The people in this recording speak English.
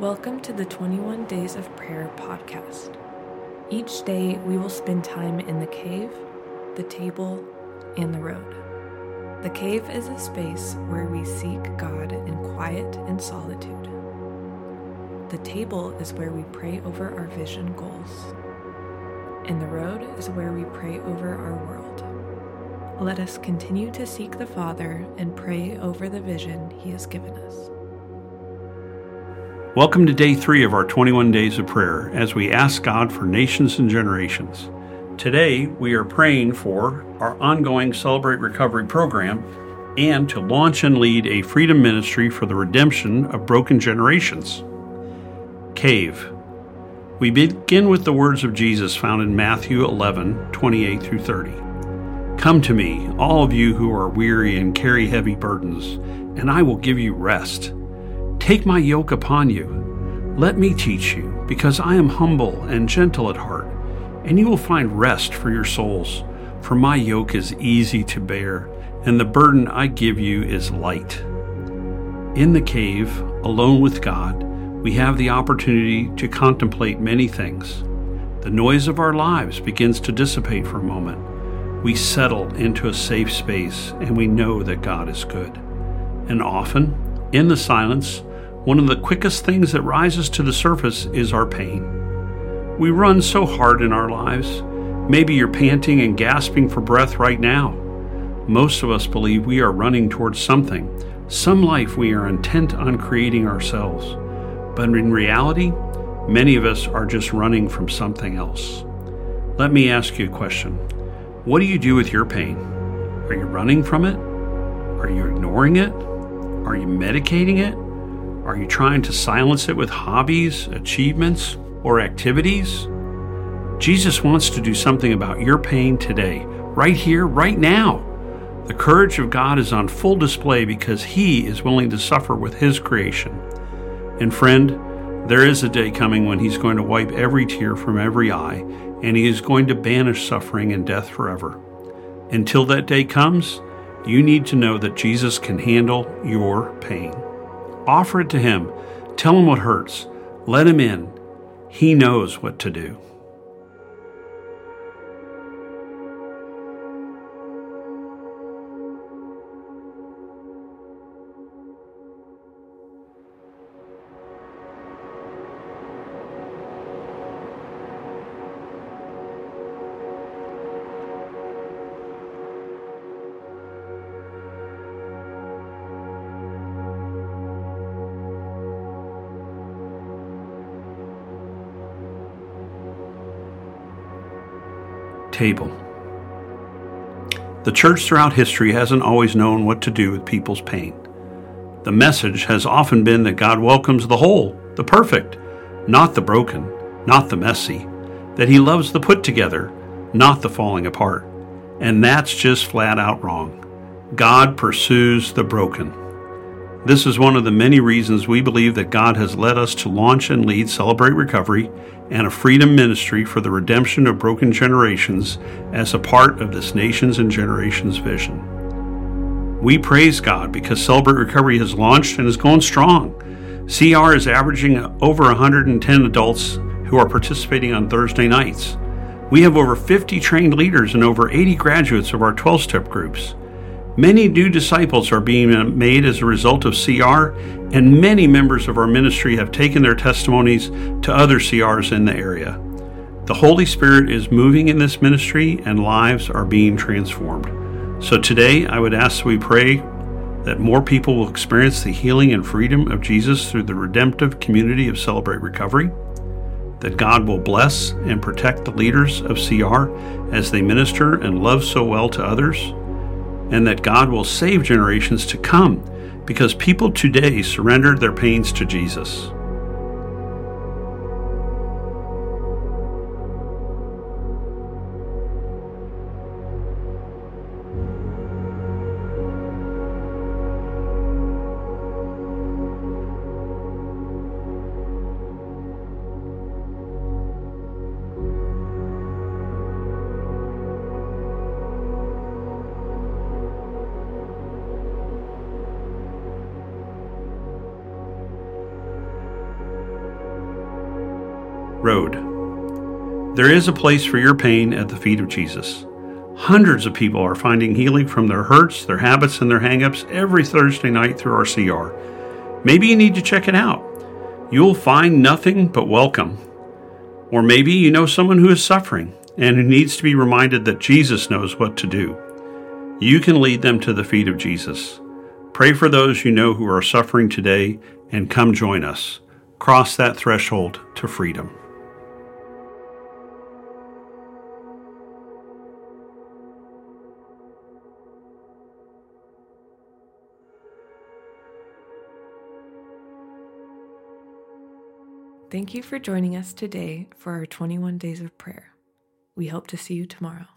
Welcome to the 21 Days of Prayer podcast. Each day we will spend time in the cave, the table, and the road. The cave is a space where we seek God in quiet and solitude. The table is where we pray over our vision goals. And the road is where we pray over our world. Let us continue to seek the Father and pray over the vision He has given us. Welcome to day three of our 21 days of prayer as we ask God for nations and generations. Today, we are praying for our ongoing Celebrate Recovery program and to launch and lead a freedom ministry for the redemption of broken generations. Cave. We begin with the words of Jesus found in Matthew 11 28 through 30. Come to me, all of you who are weary and carry heavy burdens, and I will give you rest. Take my yoke upon you. Let me teach you, because I am humble and gentle at heart, and you will find rest for your souls. For my yoke is easy to bear, and the burden I give you is light. In the cave, alone with God, we have the opportunity to contemplate many things. The noise of our lives begins to dissipate for a moment. We settle into a safe space and we know that God is good. And often, in the silence, one of the quickest things that rises to the surface is our pain. We run so hard in our lives. Maybe you're panting and gasping for breath right now. Most of us believe we are running towards something, some life we are intent on creating ourselves. But in reality, many of us are just running from something else. Let me ask you a question What do you do with your pain? Are you running from it? Are you ignoring it? Are you medicating it? Are you trying to silence it with hobbies, achievements, or activities? Jesus wants to do something about your pain today, right here, right now. The courage of God is on full display because He is willing to suffer with His creation. And friend, there is a day coming when He's going to wipe every tear from every eye, and He is going to banish suffering and death forever. Until that day comes, you need to know that Jesus can handle your pain. Offer it to Him. Tell Him what hurts. Let Him in. He knows what to do. Table. The church throughout history hasn't always known what to do with people's pain. The message has often been that God welcomes the whole, the perfect, not the broken, not the messy, that He loves the put together, not the falling apart. And that's just flat out wrong. God pursues the broken. This is one of the many reasons we believe that God has led us to launch and lead Celebrate Recovery and a freedom ministry for the redemption of broken generations as a part of this nation's and generations vision. We praise God because Celebrate Recovery has launched and is going strong. CR is averaging over 110 adults who are participating on Thursday nights. We have over 50 trained leaders and over 80 graduates of our 12 step groups. Many new disciples are being made as a result of CR, and many members of our ministry have taken their testimonies to other CRs in the area. The Holy Spirit is moving in this ministry, and lives are being transformed. So today, I would ask that we pray that more people will experience the healing and freedom of Jesus through the redemptive community of Celebrate Recovery, that God will bless and protect the leaders of CR as they minister and love so well to others and that God will save generations to come because people today surrendered their pains to Jesus. Road. There is a place for your pain at the feet of Jesus. Hundreds of people are finding healing from their hurts, their habits, and their hangups every Thursday night through our CR. Maybe you need to check it out. You'll find nothing but welcome. Or maybe you know someone who is suffering and who needs to be reminded that Jesus knows what to do. You can lead them to the feet of Jesus. Pray for those you know who are suffering today and come join us. Cross that threshold to freedom. Thank you for joining us today for our 21 days of prayer. We hope to see you tomorrow.